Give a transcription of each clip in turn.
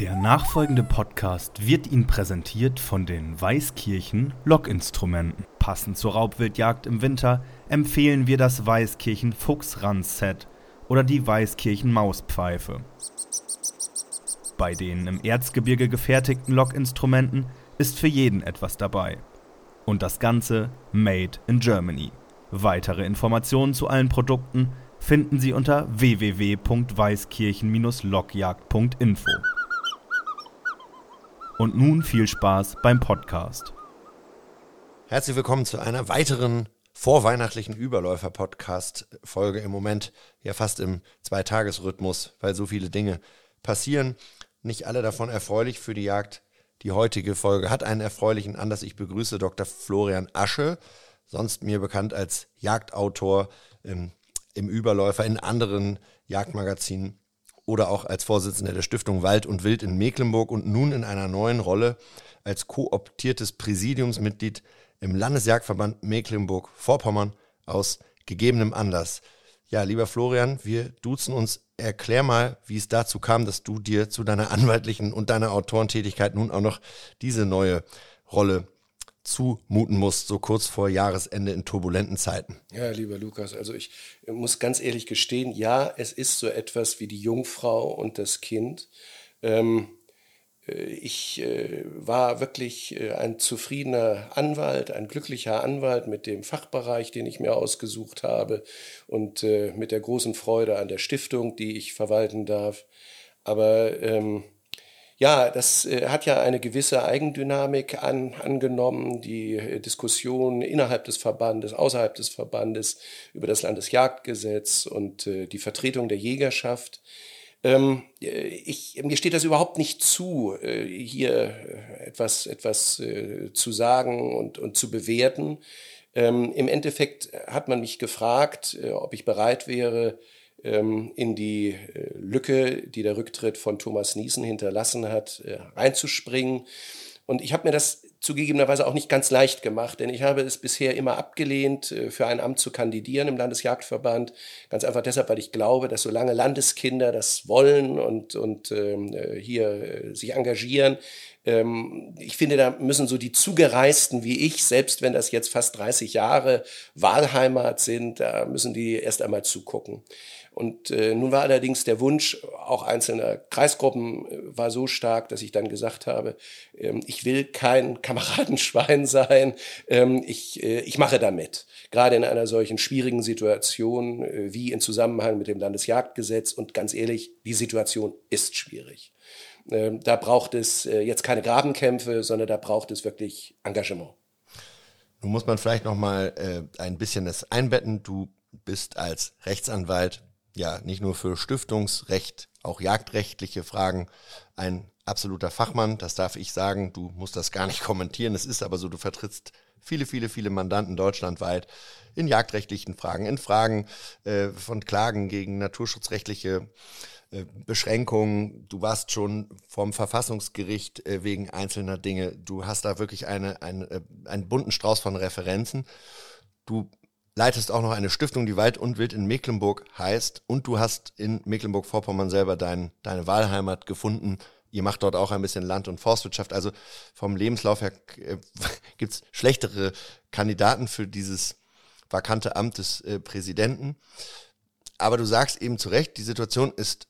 Der nachfolgende Podcast wird Ihnen präsentiert von den Weißkirchen Lockinstrumenten. Passend zur Raubwildjagd im Winter empfehlen wir das Weißkirchen Fuchsranz-Set oder die Weißkirchen Mauspfeife. Bei den im Erzgebirge gefertigten Lockinstrumenten ist für jeden etwas dabei. Und das Ganze made in Germany. Weitere Informationen zu allen Produkten finden Sie unter www.weißkirchen-lockjagd.info. Und nun viel Spaß beim Podcast. Herzlich willkommen zu einer weiteren vorweihnachtlichen Überläufer-Podcast-Folge. Im Moment ja fast im Zweitagesrhythmus, weil so viele Dinge passieren. Nicht alle davon erfreulich für die Jagd. Die heutige Folge hat einen erfreulichen Anlass. Ich begrüße Dr. Florian Asche, sonst mir bekannt als Jagdautor im, im Überläufer in anderen Jagdmagazinen oder auch als Vorsitzender der Stiftung Wald und Wild in Mecklenburg und nun in einer neuen Rolle als kooptiertes Präsidiumsmitglied im Landesjagdverband Mecklenburg-Vorpommern aus gegebenem Anlass. Ja, lieber Florian, wir duzen uns. Erklär mal, wie es dazu kam, dass du dir zu deiner anwaltlichen und deiner Autorentätigkeit nun auch noch diese neue Rolle zumuten musst, so kurz vor Jahresende in turbulenten Zeiten. Ja, lieber Lukas, also ich muss ganz ehrlich gestehen, ja, es ist so etwas wie die Jungfrau und das Kind. Ähm, äh, ich äh, war wirklich äh, ein zufriedener Anwalt, ein glücklicher Anwalt mit dem Fachbereich, den ich mir ausgesucht habe und äh, mit der großen Freude an der Stiftung, die ich verwalten darf. Aber ähm, ja, das äh, hat ja eine gewisse Eigendynamik an, angenommen. Die äh, Diskussion innerhalb des Verbandes, außerhalb des Verbandes über das Landesjagdgesetz und äh, die Vertretung der Jägerschaft. Ähm, äh, ich, mir steht das überhaupt nicht zu, hier etwas, etwas zu sagen und, und zu bewerten. Ähm, Im Endeffekt hat man mich gefragt, ob ich bereit wäre, in die äh, Lücke, die der Rücktritt von Thomas Niesen hinterlassen hat, äh, reinzuspringen. Und ich habe mir das zugegebenerweise auch nicht ganz leicht gemacht, denn ich habe es bisher immer abgelehnt, äh, für ein Amt zu kandidieren im Landesjagdverband. Ganz einfach deshalb, weil ich glaube, dass solange Landeskinder das wollen und, und ähm, hier sich engagieren, ähm, ich finde, da müssen so die Zugereisten wie ich, selbst wenn das jetzt fast 30 Jahre Wahlheimat sind, da müssen die erst einmal zugucken. Und äh, nun war allerdings der Wunsch auch einzelner Kreisgruppen äh, war so stark, dass ich dann gesagt habe, ähm, ich will kein Kameradenschwein sein, ähm, ich, äh, ich mache damit. Gerade in einer solchen schwierigen Situation äh, wie in Zusammenhang mit dem Landesjagdgesetz. Und ganz ehrlich, die Situation ist schwierig. Ähm, da braucht es äh, jetzt keine Grabenkämpfe, sondern da braucht es wirklich Engagement. Nun muss man vielleicht noch mal äh, ein bisschen das einbetten. Du bist als Rechtsanwalt ja nicht nur für Stiftungsrecht, auch jagdrechtliche Fragen ein absoluter Fachmann. Das darf ich sagen. Du musst das gar nicht kommentieren. Es ist aber so, du vertrittst viele, viele, viele Mandanten deutschlandweit in jagdrechtlichen Fragen, in Fragen äh, von Klagen gegen naturschutzrechtliche äh, Beschränkungen. Du warst schon vom Verfassungsgericht äh, wegen einzelner Dinge. Du hast da wirklich eine, eine, äh, einen bunten Strauß von Referenzen. Du leitest auch noch eine Stiftung, die Wald und Wild in Mecklenburg heißt. Und du hast in Mecklenburg-Vorpommern selber dein, deine Wahlheimat gefunden. Ihr macht dort auch ein bisschen Land- und Forstwirtschaft. Also vom Lebenslauf her äh, gibt es schlechtere Kandidaten für dieses vakante Amt des äh, Präsidenten. Aber du sagst eben zu Recht, die Situation ist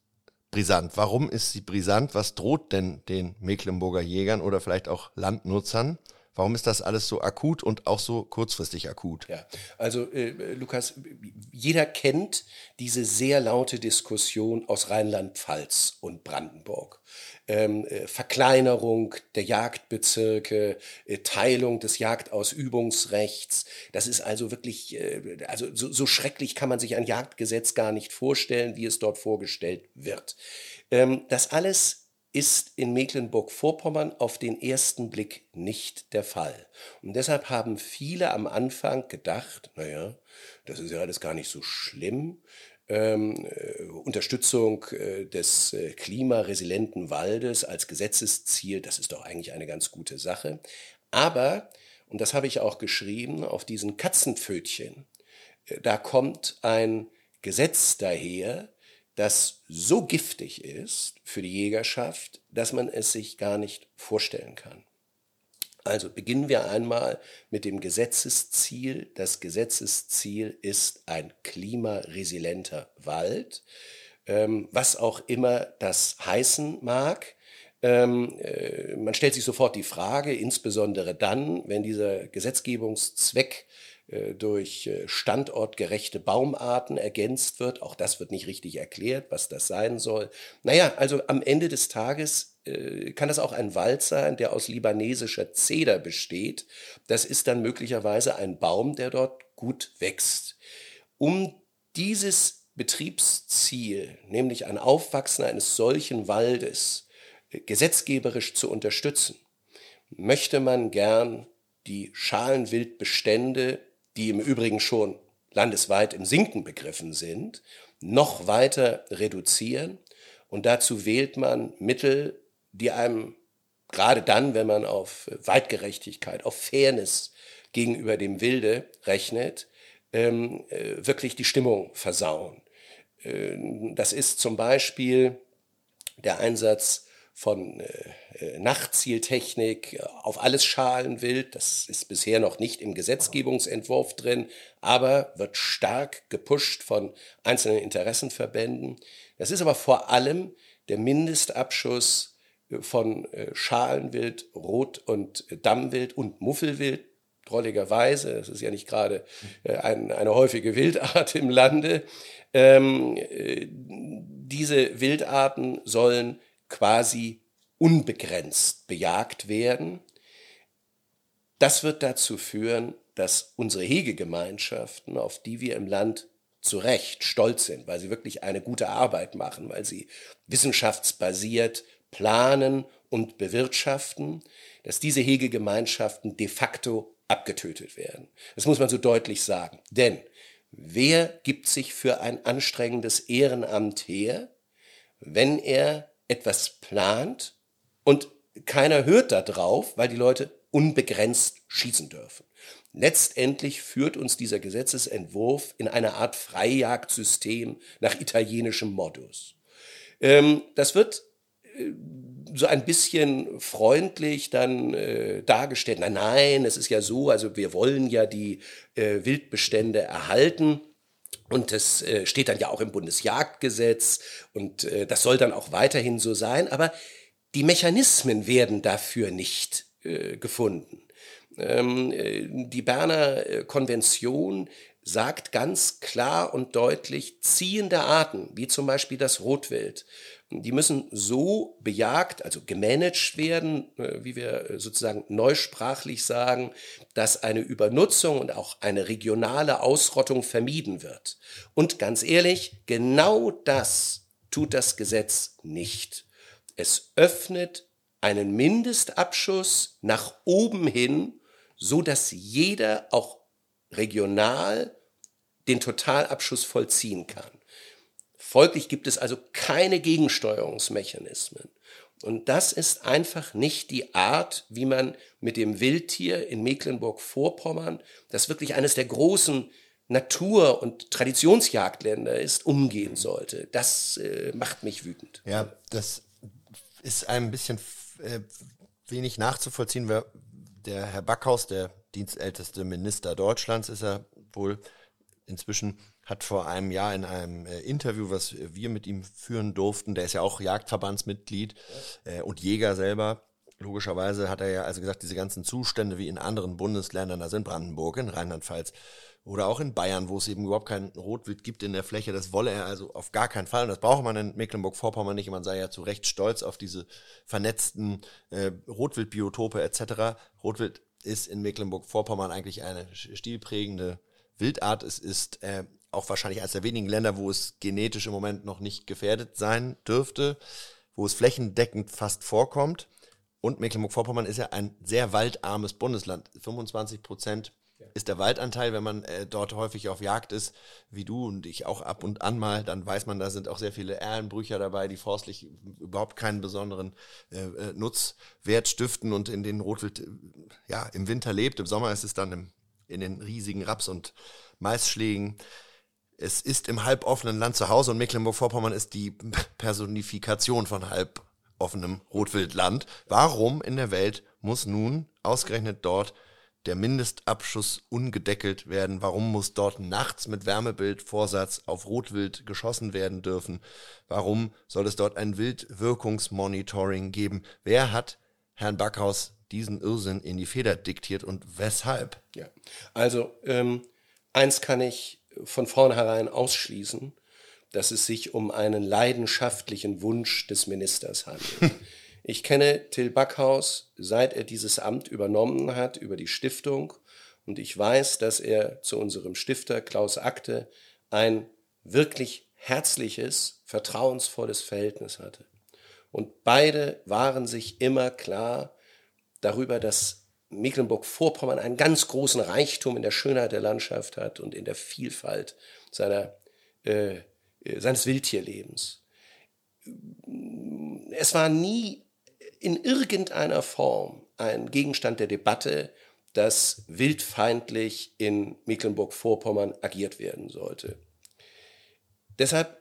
brisant. Warum ist sie brisant? Was droht denn den Mecklenburger Jägern oder vielleicht auch Landnutzern? Warum ist das alles so akut und auch so kurzfristig akut? Ja, also äh, Lukas, jeder kennt diese sehr laute Diskussion aus Rheinland-Pfalz und Brandenburg. Ähm, äh, Verkleinerung der Jagdbezirke, äh, Teilung des Jagdausübungsrechts. Das ist also wirklich, äh, also so, so, schrecklich kann man sich ein Jagdgesetz gar nicht vorstellen, wie es dort vorgestellt wird. Ähm, das alles ist in Mecklenburg-Vorpommern auf den ersten Blick nicht der Fall. Und deshalb haben viele am Anfang gedacht, naja, das ist ja alles gar nicht so schlimm. Ähm, äh, Unterstützung äh, des äh, klimaresilienten Waldes als Gesetzesziel, das ist doch eigentlich eine ganz gute Sache. Aber, und das habe ich auch geschrieben, auf diesen Katzenpfötchen, äh, da kommt ein Gesetz daher, das so giftig ist für die Jägerschaft, dass man es sich gar nicht vorstellen kann. Also beginnen wir einmal mit dem Gesetzesziel. Das Gesetzesziel ist ein klimaresilienter Wald, ähm, was auch immer das heißen mag. Ähm, äh, man stellt sich sofort die Frage, insbesondere dann, wenn dieser Gesetzgebungszweck durch äh, standortgerechte Baumarten ergänzt wird. Auch das wird nicht richtig erklärt, was das sein soll. Naja, also am Ende des Tages äh, kann das auch ein Wald sein, der aus libanesischer Zeder besteht. Das ist dann möglicherweise ein Baum, der dort gut wächst. Um dieses Betriebsziel, nämlich ein Aufwachsen eines solchen Waldes, gesetzgeberisch zu unterstützen, möchte man gern die Schalenwildbestände, die im Übrigen schon landesweit im Sinken begriffen sind, noch weiter reduzieren. Und dazu wählt man Mittel, die einem gerade dann, wenn man auf Weitgerechtigkeit, auf Fairness gegenüber dem Wilde rechnet, ähm, äh, wirklich die Stimmung versauen. Äh, das ist zum Beispiel der Einsatz von äh, Nachtzieltechnik auf alles Schalenwild. Das ist bisher noch nicht im Gesetzgebungsentwurf drin, aber wird stark gepusht von einzelnen Interessenverbänden. Das ist aber vor allem der Mindestabschuss äh, von äh, Schalenwild, Rot- und Dammwild und Muffelwild. Drolligerweise, das ist ja nicht gerade äh, ein, eine häufige Wildart im Lande. Ähm, äh, diese Wildarten sollen quasi unbegrenzt bejagt werden. Das wird dazu führen, dass unsere Hegegemeinschaften, auf die wir im Land zu Recht stolz sind, weil sie wirklich eine gute Arbeit machen, weil sie wissenschaftsbasiert planen und bewirtschaften, dass diese Hegegemeinschaften de facto abgetötet werden. Das muss man so deutlich sagen. Denn wer gibt sich für ein anstrengendes Ehrenamt her, wenn er etwas plant und keiner hört da drauf, weil die Leute unbegrenzt schießen dürfen. Letztendlich führt uns dieser Gesetzesentwurf in eine Art Freijagdsystem nach italienischem Modus. Ähm, das wird äh, so ein bisschen freundlich dann äh, dargestellt. Nein, nein, es ist ja so, also wir wollen ja die äh, Wildbestände erhalten. Und das äh, steht dann ja auch im Bundesjagdgesetz und äh, das soll dann auch weiterhin so sein. Aber die Mechanismen werden dafür nicht äh, gefunden. Ähm, äh, die Berner äh, Konvention sagt ganz klar und deutlich, ziehende Arten, wie zum Beispiel das Rotwild, die müssen so bejagt, also gemanagt werden, äh, wie wir sozusagen neusprachlich sagen, dass eine Übernutzung und auch eine regionale Ausrottung vermieden wird. Und ganz ehrlich, genau das tut das Gesetz nicht. Es öffnet einen Mindestabschuss nach oben hin, so dass jeder auch regional den Totalabschuss vollziehen kann. Folglich gibt es also keine Gegensteuerungsmechanismen. Und das ist einfach nicht die Art, wie man mit dem Wildtier in Mecklenburg-Vorpommern, das wirklich eines der großen Natur- und Traditionsjagdländer ist, umgehen sollte. Das äh, macht mich wütend. Ja, das ist ein bisschen äh, wenig nachzuvollziehen. Der Herr Backhaus, der dienstälteste Minister Deutschlands, ist er wohl inzwischen hat vor einem Jahr in einem äh, Interview, was wir mit ihm führen durften, der ist ja auch Jagdverbandsmitglied äh, und Jäger selber, logischerweise hat er ja also gesagt, diese ganzen Zustände wie in anderen Bundesländern, also in Brandenburg, in Rheinland-Pfalz oder auch in Bayern, wo es eben überhaupt kein Rotwild gibt in der Fläche, das wolle er also auf gar keinen Fall und das braucht man in Mecklenburg-Vorpommern nicht. Man sei ja zu Recht stolz auf diese vernetzten äh, Rotwildbiotope etc. Rotwild ist in Mecklenburg-Vorpommern eigentlich eine stilprägende Wildart. Es ist äh, auch wahrscheinlich eines der wenigen Länder, wo es genetisch im Moment noch nicht gefährdet sein dürfte, wo es flächendeckend fast vorkommt. Und Mecklenburg-Vorpommern ist ja ein sehr waldarmes Bundesland. 25 Prozent ist der Waldanteil, wenn man äh, dort häufig auf Jagd ist, wie du und ich auch ab und an mal, dann weiß man, da sind auch sehr viele Erlenbrücher dabei, die forstlich überhaupt keinen besonderen äh, äh Nutzwert stiften und in den Rotwild äh, ja im Winter lebt. Im Sommer ist es dann im, in den riesigen Raps- und Maisschlägen es ist im halboffenen Land zu Hause und Mecklenburg-Vorpommern ist die Personifikation von halboffenem Rotwildland. Warum in der Welt muss nun ausgerechnet dort der Mindestabschuss ungedeckelt werden? Warum muss dort nachts mit Wärmebildvorsatz auf Rotwild geschossen werden dürfen? Warum soll es dort ein Wildwirkungsmonitoring geben? Wer hat Herrn Backhaus diesen Irrsinn in die Feder diktiert und weshalb? Ja, also ähm, eins kann ich von vornherein ausschließen, dass es sich um einen leidenschaftlichen Wunsch des Ministers handelt. Ich kenne Till Backhaus, seit er dieses Amt übernommen hat über die Stiftung und ich weiß, dass er zu unserem Stifter Klaus Akte ein wirklich herzliches, vertrauensvolles Verhältnis hatte. Und beide waren sich immer klar darüber, dass Mecklenburg-Vorpommern einen ganz großen Reichtum in der Schönheit der Landschaft hat und in der Vielfalt seiner, äh, äh seines Wildtierlebens. Es war nie in irgendeiner Form ein Gegenstand der Debatte, dass wildfeindlich in Mecklenburg-Vorpommern agiert werden sollte. Deshalb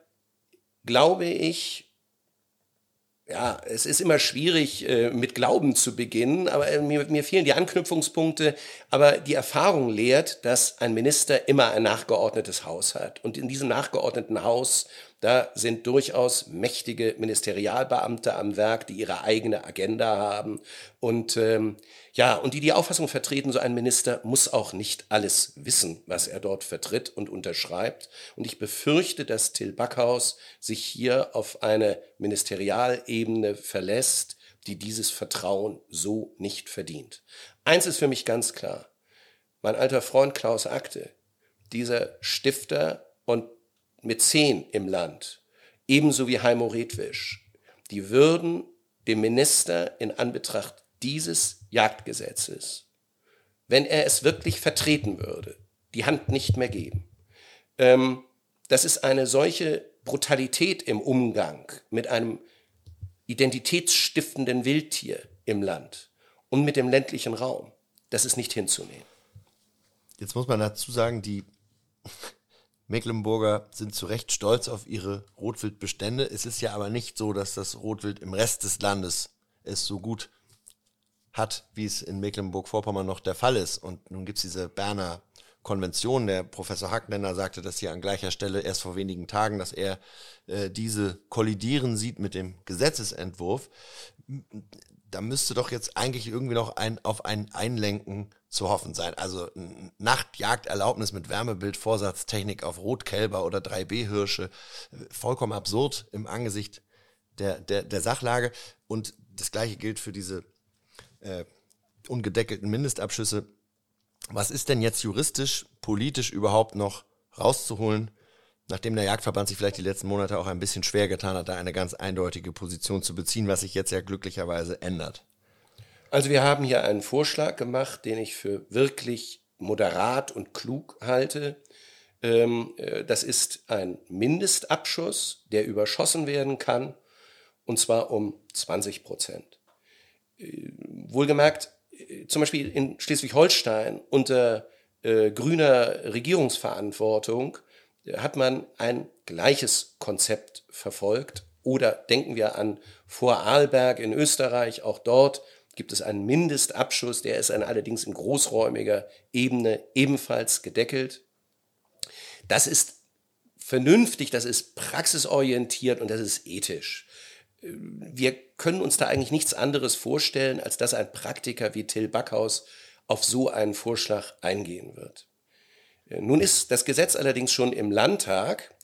glaube ich, ja, es ist immer schwierig, äh, mit Glauben zu beginnen, aber äh, mir, mir fehlen die Anknüpfungspunkte. Aber die Erfahrung lehrt, dass ein Minister immer ein nachgeordnetes Haus hat. Und in diesem nachgeordneten Haus da sind durchaus mächtige Ministerialbeamte am Werk, die ihre eigene Agenda haben und ähm, ja, und die die Auffassung vertreten, so ein Minister muss auch nicht alles wissen, was er dort vertritt und unterschreibt. Und ich befürchte, dass Till Backhaus sich hier auf eine Ministerialebene verlässt, die dieses Vertrauen so nicht verdient. Eins ist für mich ganz klar. Mein alter Freund Klaus Akte, dieser Stifter und mit zehn im Land, ebenso wie Heimo Redwisch, die würden dem Minister in Anbetracht dieses Jagdgesetzes, wenn er es wirklich vertreten würde, die Hand nicht mehr geben. Ähm, das ist eine solche Brutalität im Umgang mit einem identitätsstiftenden Wildtier im Land und mit dem ländlichen Raum. Das ist nicht hinzunehmen. Jetzt muss man dazu sagen, die Mecklenburger sind zu Recht stolz auf ihre Rotwildbestände. Es ist ja aber nicht so, dass das Rotwild im Rest des Landes es so gut hat, wie es in Mecklenburg-Vorpommern noch der Fall ist. Und nun gibt es diese Berner Konvention. Der Professor Hackländer sagte das hier an gleicher Stelle erst vor wenigen Tagen, dass er äh, diese kollidieren sieht mit dem Gesetzesentwurf. Da müsste doch jetzt eigentlich irgendwie noch ein, auf ein Einlenken zu hoffen sein. Also Nachtjagderlaubnis mit Wärmebildvorsatztechnik auf Rotkälber oder 3B-Hirsche, vollkommen absurd im Angesicht der, der, der Sachlage. Und das gleiche gilt für diese äh, ungedeckelten Mindestabschüsse. Was ist denn jetzt juristisch, politisch überhaupt noch rauszuholen, nachdem der Jagdverband sich vielleicht die letzten Monate auch ein bisschen schwer getan hat, da eine ganz eindeutige Position zu beziehen, was sich jetzt ja glücklicherweise ändert? Also wir haben hier einen Vorschlag gemacht, den ich für wirklich moderat und klug halte. Ähm, äh, das ist ein Mindestabschuss, der überschossen werden kann, und zwar um 20 Prozent. Äh, wohlgemerkt, äh, zum Beispiel in Schleswig-Holstein unter grüner Regierungsverantwortung hat man ein gleiches Konzept verfolgt. Oder denken wir an Vorarlberg in Österreich, auch dort gibt es einen Mindestabschuss, der ist dann allerdings in großräumiger Ebene ebenfalls gedeckelt. Das ist vernünftig, das ist praxisorientiert und das ist ethisch. Wir können uns da eigentlich nichts anderes vorstellen, als dass ein Praktiker wie Till Backhaus auf so einen Vorschlag eingehen wird. Nun ist das Gesetz allerdings schon im Landtag.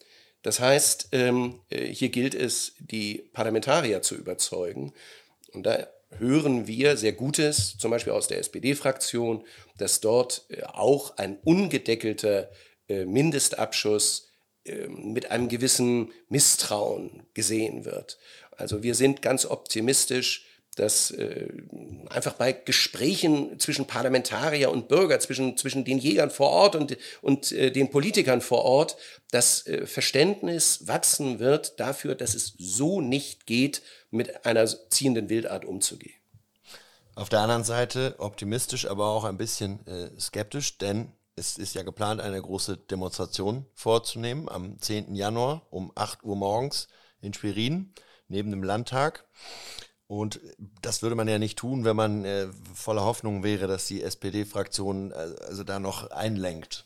Das heißt, ähm, äh, hier gilt es, die Parlamentarier zu überzeugen. Und da hören wir sehr Gutes, zum Beispiel aus der SPD-Fraktion, dass dort äh, auch ein ungedeckelter äh, Mindestabschuss ähm, mit einem gewissen Misstrauen gesehen wird. Also wir sind ganz optimistisch, dass äh, einfach bei Gesprächen zwischen Parlamentarier und Bürger, zwischen, zwischen den Jägern vor Ort und, und äh, den Politikern vor Ort, das äh, Verständnis wachsen wird dafür, dass es so nicht geht, mit einer ziehenden Wildart umzugehen. Auf der anderen Seite optimistisch, aber auch ein bisschen äh, skeptisch, denn es ist ja geplant, eine große Demonstration vorzunehmen am 10. Januar um 8 Uhr morgens in Schwerin neben dem Landtag. Und das würde man ja nicht tun, wenn man äh, voller Hoffnung wäre, dass die SPD-Fraktion äh, also da noch einlenkt.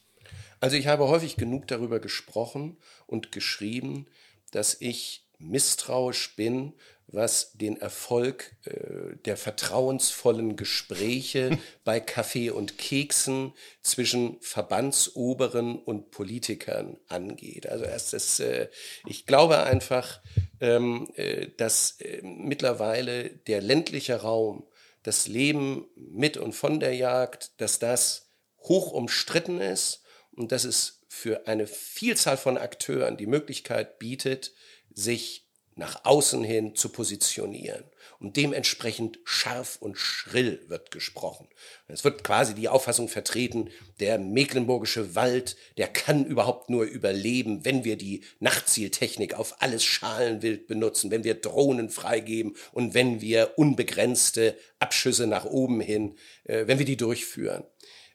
Also ich habe häufig genug darüber gesprochen und geschrieben, dass ich misstrauisch bin, was den Erfolg äh, der vertrauensvollen Gespräche bei Kaffee und Keksen zwischen Verbandsoberen und Politikern angeht. Also es ist, äh, ich glaube einfach, ähm, äh, dass äh, mittlerweile der ländliche Raum, das Leben mit und von der Jagd, dass das hoch umstritten ist und dass es für eine Vielzahl von Akteuren die Möglichkeit bietet, sich nach außen hin zu positionieren. Und dementsprechend scharf und schrill wird gesprochen. Es wird quasi die Auffassung vertreten, der mecklenburgische Wald, der kann überhaupt nur überleben, wenn wir die Nachtzieltechnik auf alles Schalenwild benutzen, wenn wir Drohnen freigeben und wenn wir unbegrenzte Abschüsse nach oben hin, äh, wenn wir die durchführen.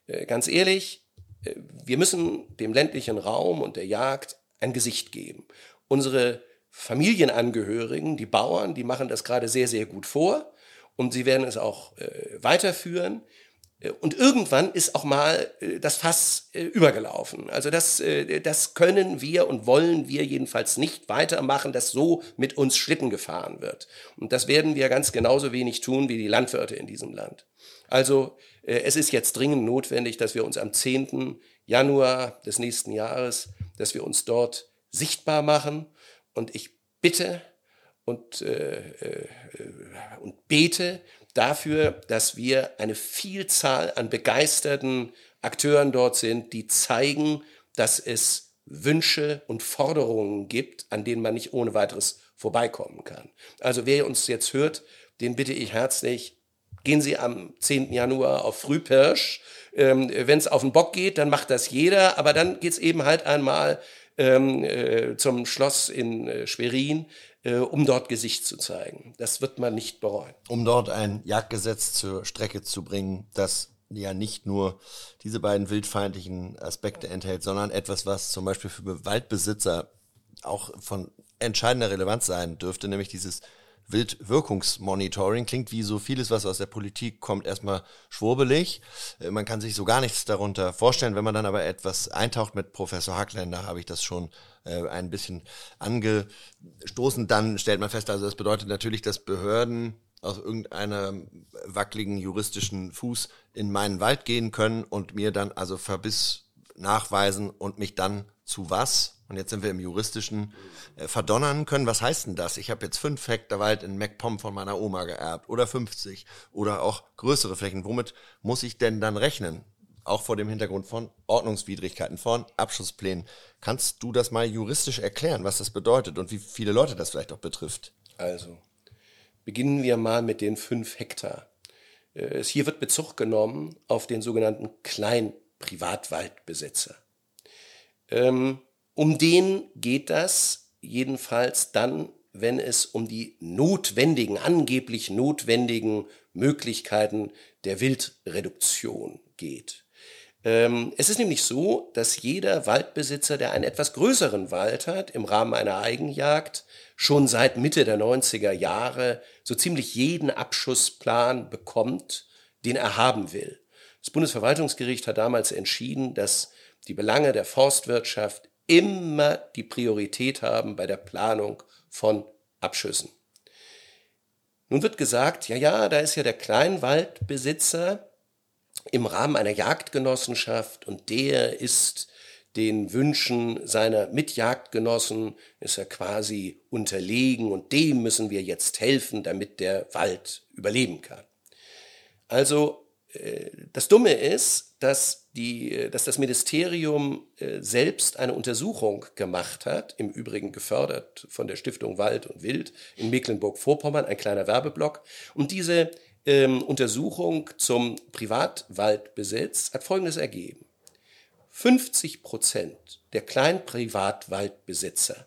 Äh, ganz ehrlich, äh, wir müssen dem ländlichen Raum und der Jagd ein Gesicht geben. Unsere Familienangehörigen, die Bauern, die machen das gerade sehr, sehr gut vor und sie werden es auch äh, weiterführen. Äh, und irgendwann ist auch mal äh, das Fass äh, übergelaufen. Also das, äh, das können wir und wollen wir jedenfalls nicht weitermachen, dass so mit uns Schlitten gefahren wird. Und das werden wir ganz genauso wenig tun wie die Landwirte in diesem Land. Also äh, es ist jetzt dringend notwendig, dass wir uns am 10. Januar des nächsten Jahres, dass wir uns dort sichtbar machen und ich bitte und, äh, äh, und bete dafür, dass wir eine Vielzahl an begeisterten Akteuren dort sind, die zeigen, dass es Wünsche und Forderungen gibt, an denen man nicht ohne weiteres vorbeikommen kann. Also wer uns jetzt hört, den bitte ich herzlich, gehen Sie am 10. Januar auf Frühpirsch. Ähm, Wenn es auf den Bock geht, dann macht das jeder, aber dann geht's eben halt einmal ähm, äh, zum Schloss in äh, Schwerin, äh, um dort Gesicht zu zeigen. Das wird man nicht bereuen. Um dort ein Jagdgesetz zur Strecke zu bringen, das ja nicht nur diese beiden wildfeindlichen Aspekte enthält, sondern etwas, was zum Beispiel für Waldbesitzer auch von entscheidender Relevanz sein dürfte, nämlich dieses Wildwirkungsmonitoring klingt wie so vieles, was aus der Politik kommt, erstmal schwurbelig. Äh, man kann sich so gar nichts darunter vorstellen. Wenn man dann aber etwas eintaucht mit Professor Hackländer, habe ich das schon äh, ein bisschen angestoßen. Dann stellt man fest, also das bedeutet natürlich, dass Behörden aus irgendeinem wackeligen juristischen Fuß in meinen Wald gehen können und mir dann also Verbiss nachweisen und mich dann zu was und jetzt sind wir im juristischen, äh, verdonnern können. Was heißt denn das? Ich habe jetzt fünf Hektar Wald in MacPom von meiner Oma geerbt oder 50 oder auch größere Flächen. Womit muss ich denn dann rechnen? Auch vor dem Hintergrund von Ordnungswidrigkeiten, von Abschussplänen. Kannst du das mal juristisch erklären, was das bedeutet und wie viele Leute das vielleicht auch betrifft? Also, beginnen wir mal mit den fünf Hektar. Äh, hier wird Bezug genommen auf den sogenannten Kleinprivatwaldbesitzer. Ähm, um den geht das jedenfalls dann, wenn es um die notwendigen, angeblich notwendigen Möglichkeiten der Wildreduktion geht. Ähm, es ist nämlich so, dass jeder Waldbesitzer, der einen etwas größeren Wald hat, im Rahmen einer Eigenjagd, schon seit Mitte der 90er Jahre so ziemlich jeden Abschussplan bekommt, den er haben will. Das Bundesverwaltungsgericht hat damals entschieden, dass die Belange der Forstwirtschaft immer die Priorität haben bei der Planung von Abschüssen. Nun wird gesagt, ja, ja, da ist ja der Kleinwaldbesitzer im Rahmen einer Jagdgenossenschaft und der ist den Wünschen seiner Mitjagdgenossen, ist er quasi unterlegen und dem müssen wir jetzt helfen, damit der Wald überleben kann. Also das Dumme ist, dass die, dass das Ministerium äh, selbst eine Untersuchung gemacht hat, im Übrigen gefördert von der Stiftung Wald und Wild in Mecklenburg-Vorpommern, ein kleiner Werbeblock. Und diese ähm, Untersuchung zum Privatwaldbesitz hat Folgendes ergeben. 50 Prozent der Kleinprivatwaldbesitzer,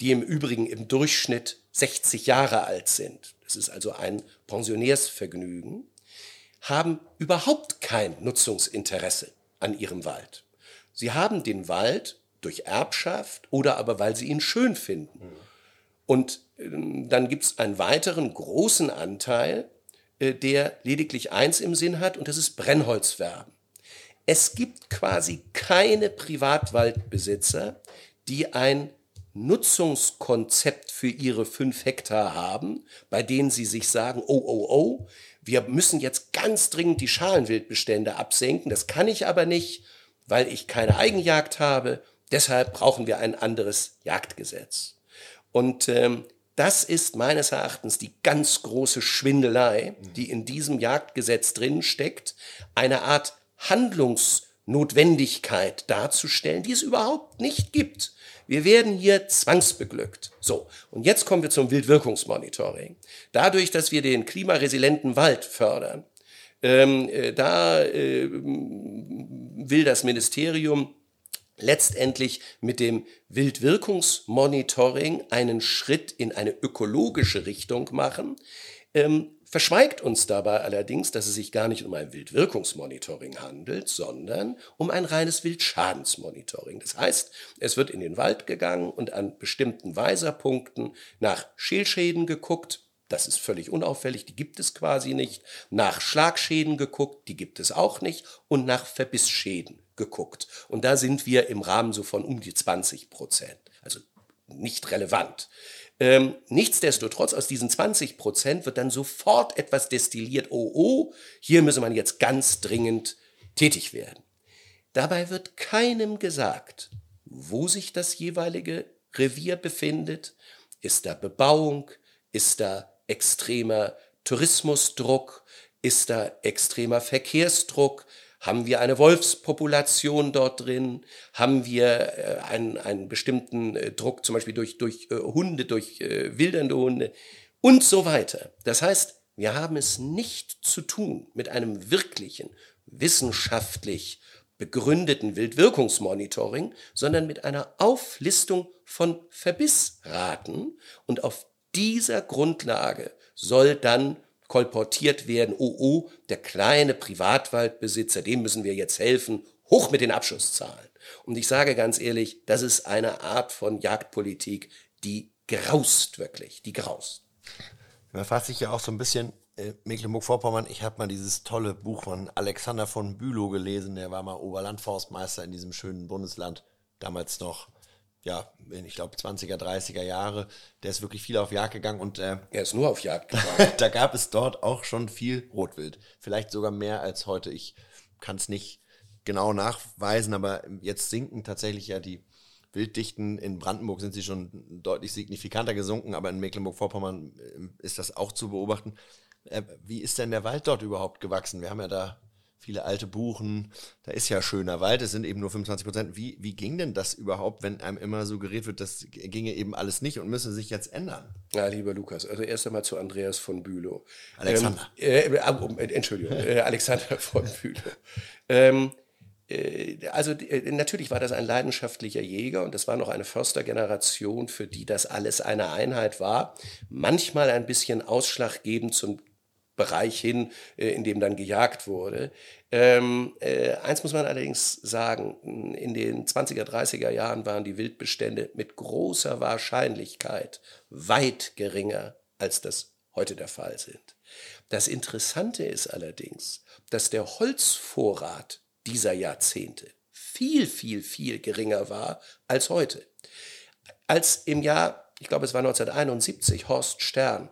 die im Übrigen im Durchschnitt 60 Jahre alt sind, das ist also ein Pensionärsvergnügen, haben überhaupt kein Nutzungsinteresse an ihrem Wald. Sie haben den Wald durch Erbschaft oder aber weil sie ihn schön finden. Und ähm, dann gibt es einen weiteren großen Anteil, äh, der lediglich eins im Sinn hat, und das ist Brennholzwerben. Es gibt quasi keine Privatwaldbesitzer, die ein Nutzungskonzept für ihre fünf Hektar haben, bei denen sie sich sagen, oh, oh, oh, wir müssen jetzt ganz dringend die Schalenwildbestände absenken. Das kann ich aber nicht, weil ich keine Eigenjagd habe. Deshalb brauchen wir ein anderes Jagdgesetz. Und ähm, das ist meines Erachtens die ganz große Schwindelei, die in diesem Jagdgesetz drin steckt, eine Art Handlungsnotwendigkeit darzustellen, die es überhaupt nicht gibt. Wir werden hier zwangsbeglückt. So, und jetzt kommen wir zum Wildwirkungsmonitoring. Dadurch, dass wir den klimaresilienten Wald fördern, ähm, äh, da äh, will das Ministerium letztendlich mit dem Wildwirkungsmonitoring einen Schritt in eine ökologische Richtung machen, ähm, verschweigt uns dabei allerdings, dass es sich gar nicht um ein Wildwirkungsmonitoring handelt, sondern um ein reines Wildschadensmonitoring. Das heißt, es wird in den Wald gegangen und an bestimmten Weiserpunkten nach Schälschäden geguckt, das ist völlig unauffällig, die gibt es quasi nicht. Nach Schlagschäden geguckt, die gibt es auch nicht. Und nach Verbissschäden geguckt. Und da sind wir im Rahmen so von um die 20 Prozent. Also nicht relevant. Ähm, nichtsdestotrotz, aus diesen 20 Prozent wird dann sofort etwas destilliert. Oh, oh, hier müsse man jetzt ganz dringend tätig werden. Dabei wird keinem gesagt, wo sich das jeweilige Revier befindet. Ist da Bebauung? Ist da extremer Tourismusdruck? Ist da extremer Verkehrsdruck? Haben wir eine Wolfspopulation dort drin? Haben wir äh, einen, einen bestimmten äh, Druck, zum Beispiel durch, durch äh, Hunde, durch wildernde Hunde und so weiter? Das heißt, wir haben es nicht zu tun mit einem wirklichen, wissenschaftlich begründeten Wildwirkungsmonitoring, sondern mit einer Auflistung von Verbissraten und auf dieser Grundlage soll dann kolportiert werden, oh oh, der kleine Privatwaldbesitzer, dem müssen wir jetzt helfen, hoch mit den Abschusszahlen. Und ich sage ganz ehrlich, das ist eine Art von Jagdpolitik, die graust wirklich, die graust. Man fragt sich ja auch so ein bisschen, äh, Mecklenburg-Vorpommern, ich habe mal dieses tolle Buch von Alexander von Bülow gelesen, der war mal Oberlandforstmeister in diesem schönen Bundesland, damals noch ja, ich glaube 20er, 30er Jahre, der ist wirklich viel auf Jagd gegangen und äh, er ist nur auf Jagd gegangen. da gab es dort auch schon viel Rotwild. Vielleicht sogar mehr als heute. Ich kann es nicht genau nachweisen, aber jetzt sinken tatsächlich ja die Wilddichten. In Brandenburg sind sie schon deutlich signifikanter gesunken, aber in Mecklenburg-Vorpommern äh, ist das auch zu beobachten. Äh, wie ist denn der Wald dort überhaupt gewachsen? Wir haben ja da viele alte Buchen, da ist ja schöner Wald, es sind eben nur 25 Prozent. Wie, wie ging denn das überhaupt, wenn einem immer suggeriert wird, das ginge eben alles nicht und müsse sich jetzt ändern? Ja, lieber Lukas, also erst einmal zu Andreas von Bülow. Alexander. Ähm, äh, äh, Entschuldigung, äh, Alexander von Bülow. Ähm, äh, also natürlich war das ein leidenschaftlicher Jäger und das war noch eine Förstergeneration, für die das alles eine Einheit war. Manchmal ein bisschen ausschlaggebend zum Bereich hin, äh, in dem dann gejagt wurde. Ähm, äh, eins muss man allerdings sagen, in den 20er, 30er Jahren waren die Wildbestände mit großer Wahrscheinlichkeit weit geringer, als das heute der Fall sind. Das Interessante ist allerdings, dass der Holzvorrat dieser Jahrzehnte viel, viel, viel geringer war als heute. Als im Jahr, ich glaube es war 1971, Horst Stern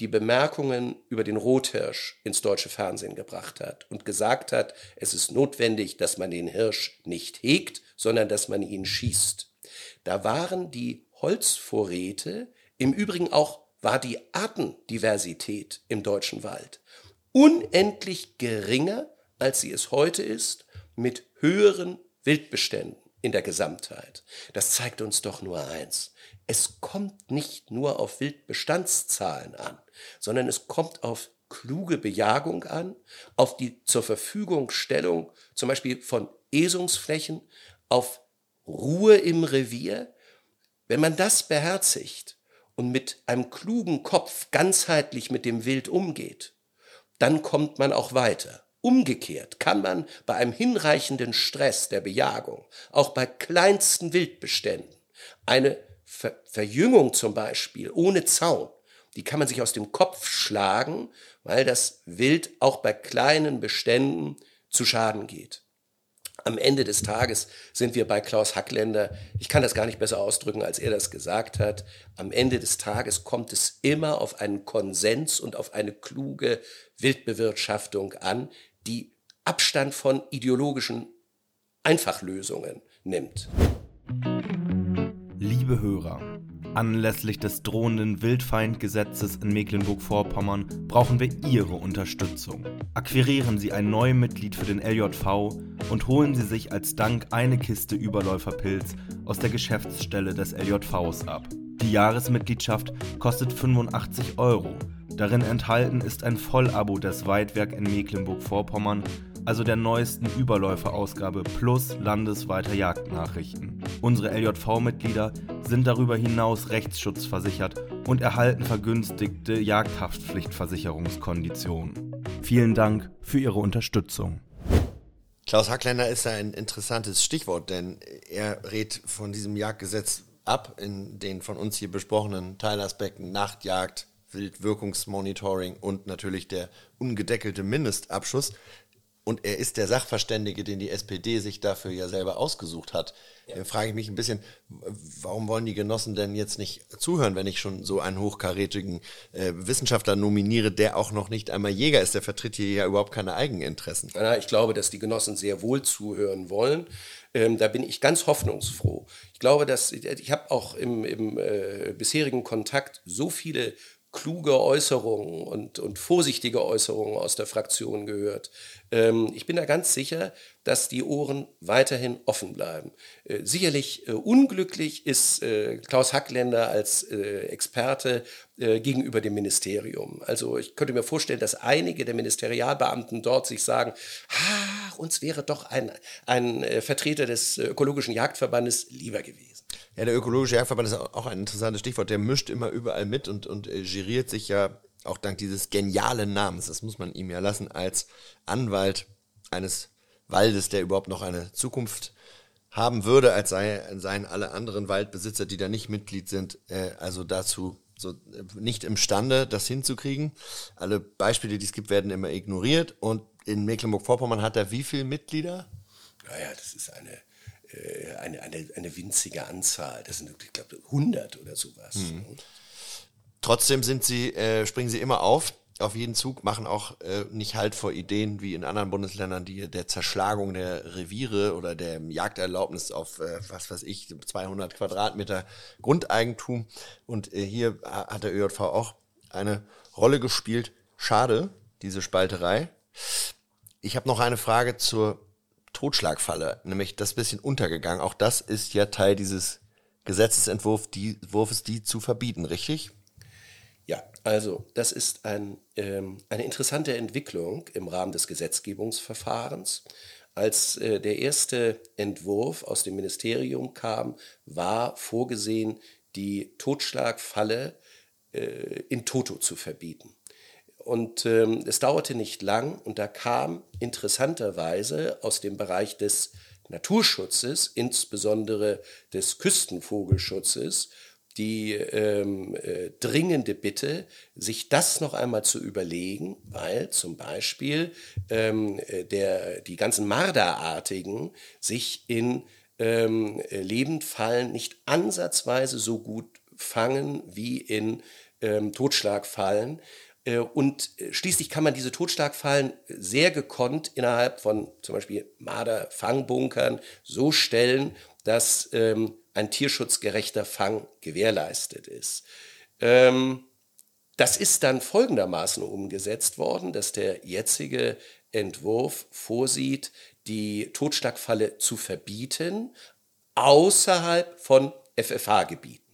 die Bemerkungen über den Rothirsch ins deutsche Fernsehen gebracht hat und gesagt hat, es ist notwendig, dass man den Hirsch nicht hegt, sondern dass man ihn schießt. Da waren die Holzvorräte, im Übrigen auch war die Artendiversität im deutschen Wald unendlich geringer, als sie es heute ist, mit höheren Wildbeständen in der Gesamtheit. Das zeigt uns doch nur eins. Es kommt nicht nur auf Wildbestandszahlen an, sondern es kommt auf kluge Bejagung an, auf die zur Verfügungstellung zum Beispiel von Esungsflächen, auf Ruhe im Revier. Wenn man das beherzigt und mit einem klugen Kopf ganzheitlich mit dem Wild umgeht, dann kommt man auch weiter. Umgekehrt kann man bei einem hinreichenden Stress der Bejagung, auch bei kleinsten Wildbeständen, eine Ver Verjüngung zum Beispiel ohne Zaun, die kann man sich aus dem Kopf schlagen, weil das Wild auch bei kleinen Beständen zu Schaden geht. Am Ende des Tages sind wir bei Klaus Hackländer, ich kann das gar nicht besser ausdrücken, als er das gesagt hat, am Ende des Tages kommt es immer auf einen Konsens und auf eine kluge Wildbewirtschaftung an, die Abstand von ideologischen Einfachlösungen nimmt. Liebe Hörer, anlässlich des drohenden Wildfeindgesetzes in Mecklenburg-Vorpommern brauchen wir Ihre Unterstützung. Akquirieren Sie ein neues Mitglied für den LJV und holen Sie sich als Dank eine Kiste Überläuferpilz aus der Geschäftsstelle des LJVs ab. Die Jahresmitgliedschaft kostet 85 Euro. Darin enthalten ist ein Vollabo des Weitwerk in Mecklenburg-Vorpommern also der neuesten Überläuferausgabe plus landesweiter Jagdnachrichten. Unsere LJV-Mitglieder sind darüber hinaus rechtsschutzversichert und erhalten vergünstigte Jagdhaftpflichtversicherungskonditionen. Vielen Dank für Ihre Unterstützung. Klaus Hackländer ist ein interessantes Stichwort, denn er rät von diesem Jagdgesetz ab in den von uns hier besprochenen Teilaspekten Nachtjagd, Wildwirkungsmonitoring und natürlich der ungedeckelte Mindestabschuss. Und er ist der Sachverständige, den die SPD sich dafür ja selber ausgesucht hat. Ja. Dann frage ich mich ein bisschen, warum wollen die Genossen denn jetzt nicht zuhören, wenn ich schon so einen hochkarätigen äh, Wissenschaftler nominiere, der auch noch nicht einmal Jäger ist? Der vertritt hier ja überhaupt keine Eigeninteressen. Ja, ich glaube, dass die Genossen sehr wohl zuhören wollen. Ähm, da bin ich ganz hoffnungsfroh. Ich glaube, dass ich habe auch im, im äh, bisherigen Kontakt so viele kluge Äußerungen und, und vorsichtige Äußerungen aus der Fraktion gehört. Ähm, ich bin da ganz sicher, dass die Ohren weiterhin offen bleiben. Äh, sicherlich äh, unglücklich ist äh, Klaus Hackländer als äh, Experte äh, gegenüber dem Ministerium. Also ich könnte mir vorstellen, dass einige der Ministerialbeamten dort sich sagen, ah, uns wäre doch ein, ein äh, Vertreter des ökologischen Jagdverbandes lieber gewesen. Ja, der ökologische Jagdverband ist auch ein interessantes Stichwort. Der mischt immer überall mit und, und äh, geriert sich ja auch dank dieses genialen Namens, das muss man ihm ja lassen, als Anwalt eines Waldes, der überhaupt noch eine Zukunft haben würde, als sei, seien alle anderen Waldbesitzer, die da nicht Mitglied sind, äh, also dazu so äh, nicht imstande, das hinzukriegen. Alle Beispiele, die es gibt, werden immer ignoriert. Und in Mecklenburg-Vorpommern hat er wie viele Mitglieder? Naja, das ist eine eine, eine, eine winzige Anzahl. Das sind, ich glaube, 100 oder sowas. Mhm. Trotzdem sind sie, äh, springen sie immer auf, auf jeden Zug, machen auch äh, nicht halt vor Ideen wie in anderen Bundesländern, die der Zerschlagung der Reviere oder der Jagderlaubnis auf, äh, was weiß ich, 200 Quadratmeter Grundeigentum. Und äh, hier hat der ÖJV auch eine Rolle gespielt. Schade, diese Spalterei. Ich habe noch eine Frage zur Totschlagfalle, nämlich das bisschen untergegangen. Auch das ist ja Teil dieses Gesetzesentwurfs, die, Wurfes, die zu verbieten, richtig? Ja, also das ist ein, ähm, eine interessante Entwicklung im Rahmen des Gesetzgebungsverfahrens. Als äh, der erste Entwurf aus dem Ministerium kam, war vorgesehen, die Totschlagfalle äh, in Toto zu verbieten. Und ähm, es dauerte nicht lang und da kam interessanterweise aus dem Bereich des Naturschutzes, insbesondere des Küstenvogelschutzes, die ähm, äh, dringende Bitte, sich das noch einmal zu überlegen, weil zum Beispiel ähm, äh, der, die ganzen Marderartigen sich in ähm, Lebendfallen nicht ansatzweise so gut fangen wie in ähm, Totschlagfallen. Äh, und äh, schließlich kann man diese Totschlagfallen sehr gekonnt innerhalb von zum Beispiel Marder-Fangbunkern so stellen, dass ähm, ein tierschutzgerechter Fang gewährleistet ist. Ähm, das ist dann folgendermaßen umgesetzt worden, dass der jetzige Entwurf vorsieht, die Totschlagfalle zu verbieten außerhalb von FFH-Gebieten.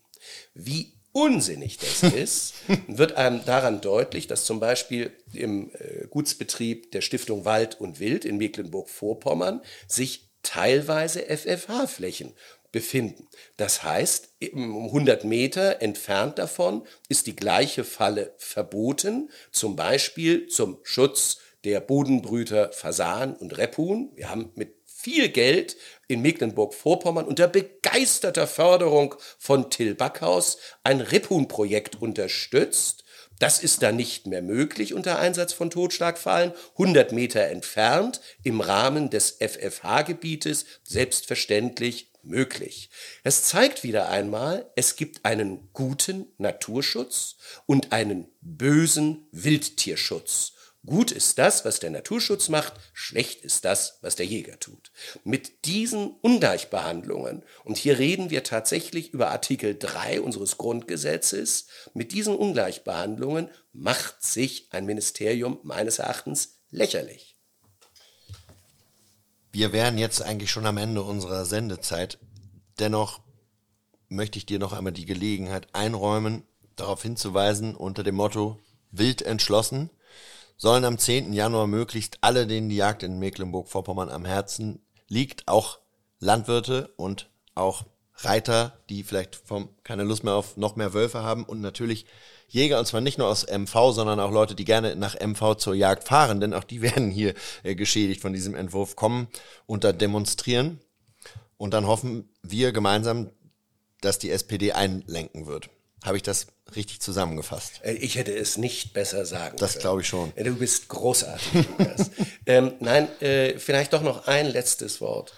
Wie unsinnig das ist, wird einem daran deutlich, dass zum Beispiel im äh, Gutsbetrieb der Stiftung Wald und Wild in Mecklenburg-Vorpommern sich teilweise FFH-Flächen befinden. Das heißt, 100 Meter entfernt davon ist die gleiche Falle verboten, zum Beispiel zum Schutz der Bodenbrüter Fasan und Rebhuhn. Wir haben mit viel Geld in Mecklenburg-Vorpommern unter begeisterter Förderung von Till Backhaus ein Rebhuhn-Projekt unterstützt. Das ist dann nicht mehr möglich unter Einsatz von Totschlagfallen. 100 Meter entfernt im Rahmen des FFH-Gebietes selbstverständlich möglich. Es zeigt wieder einmal, es gibt einen guten Naturschutz und einen bösen Wildtierschutz. Gut ist das, was der Naturschutz macht, schlecht ist das, was der Jäger tut. Mit diesen Ungleichbehandlungen, und hier reden wir tatsächlich über Artikel 3 unseres Grundgesetzes, mit diesen Ungleichbehandlungen macht sich ein Ministerium meines Erachtens lächerlich. Wir wären jetzt eigentlich schon am Ende unserer Sendezeit. Dennoch möchte ich dir noch einmal die Gelegenheit einräumen, darauf hinzuweisen, unter dem Motto wild entschlossen, sollen am 10. Januar möglichst alle, denen die Jagd in Mecklenburg-Vorpommern am Herzen liegt, auch Landwirte und auch Reiter, die vielleicht vom, keine Lust mehr auf noch mehr Wölfe haben und natürlich Jäger, und zwar nicht nur aus MV, sondern auch Leute, die gerne nach MV zur Jagd fahren, denn auch die werden hier äh, geschädigt von diesem Entwurf, kommen und da demonstrieren. Und dann hoffen wir gemeinsam, dass die SPD einlenken wird. Habe ich das richtig zusammengefasst? Äh, ich hätte es nicht besser sagen Das glaube ich schon. Äh, du bist großartig, Lukas. ähm, nein, äh, vielleicht doch noch ein letztes Wort.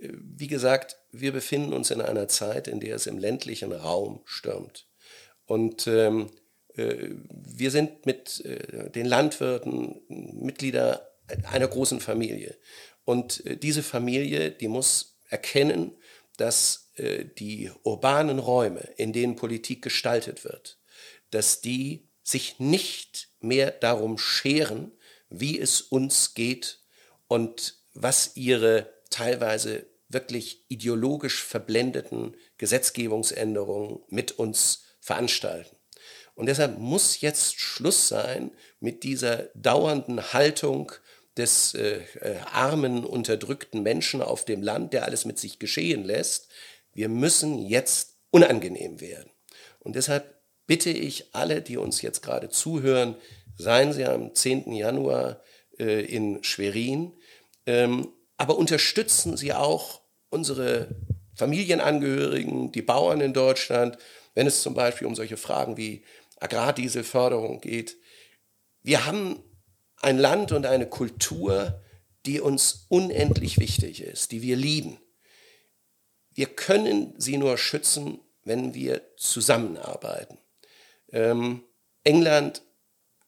Äh, wie gesagt, wir befinden uns in einer Zeit, in der es im ländlichen Raum stürmt. Und ähm, äh, wir sind mit äh, den Landwirten Mitglieder einer großen Familie. Und diese Familie, die muss erkennen, dass die urbanen Räume, in denen Politik gestaltet wird, dass die sich nicht mehr darum scheren, wie es uns geht und was ihre teilweise wirklich ideologisch verblendeten Gesetzgebungsänderungen mit uns veranstalten. Und deshalb muss jetzt Schluss sein mit dieser dauernden Haltung des äh, äh, armen, unterdrückten Menschen auf dem Land, der alles mit sich geschehen lässt, wir müssen jetzt unangenehm werden. Und deshalb bitte ich alle, die uns jetzt gerade zuhören, seien Sie am 10. Januar äh, in Schwerin, ähm, aber unterstützen Sie auch unsere Familienangehörigen, die Bauern in Deutschland, wenn es zum Beispiel um solche Fragen wie Agrardieselförderung geht. Wir haben ein Land und eine Kultur, die uns unendlich wichtig ist, die wir lieben. Wir können sie nur schützen, wenn wir zusammenarbeiten. Ähm, England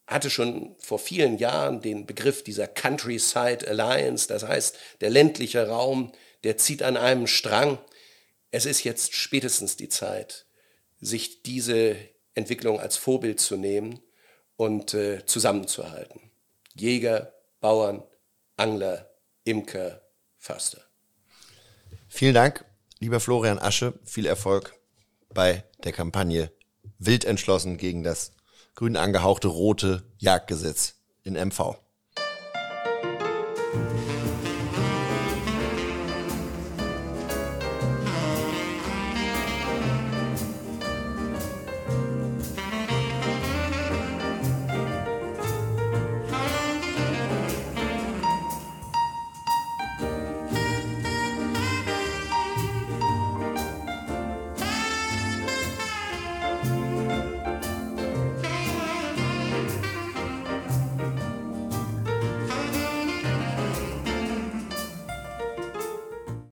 hatte schon vor vielen Jahren den Begriff dieser Countryside Alliance, das heißt, der ländliche Raum, der zieht an einem Strang. Es ist jetzt spätestens die Zeit, sich diese Entwicklung als Vorbild zu nehmen und äh, zusammenzuhalten. Jäger, Bauern, Angler, Imker, Förster. Vielen Dank. Lieber Florian Asche, viel Erfolg bei der Kampagne Wild entschlossen gegen das grün angehauchte rote Jagdgesetz in MV.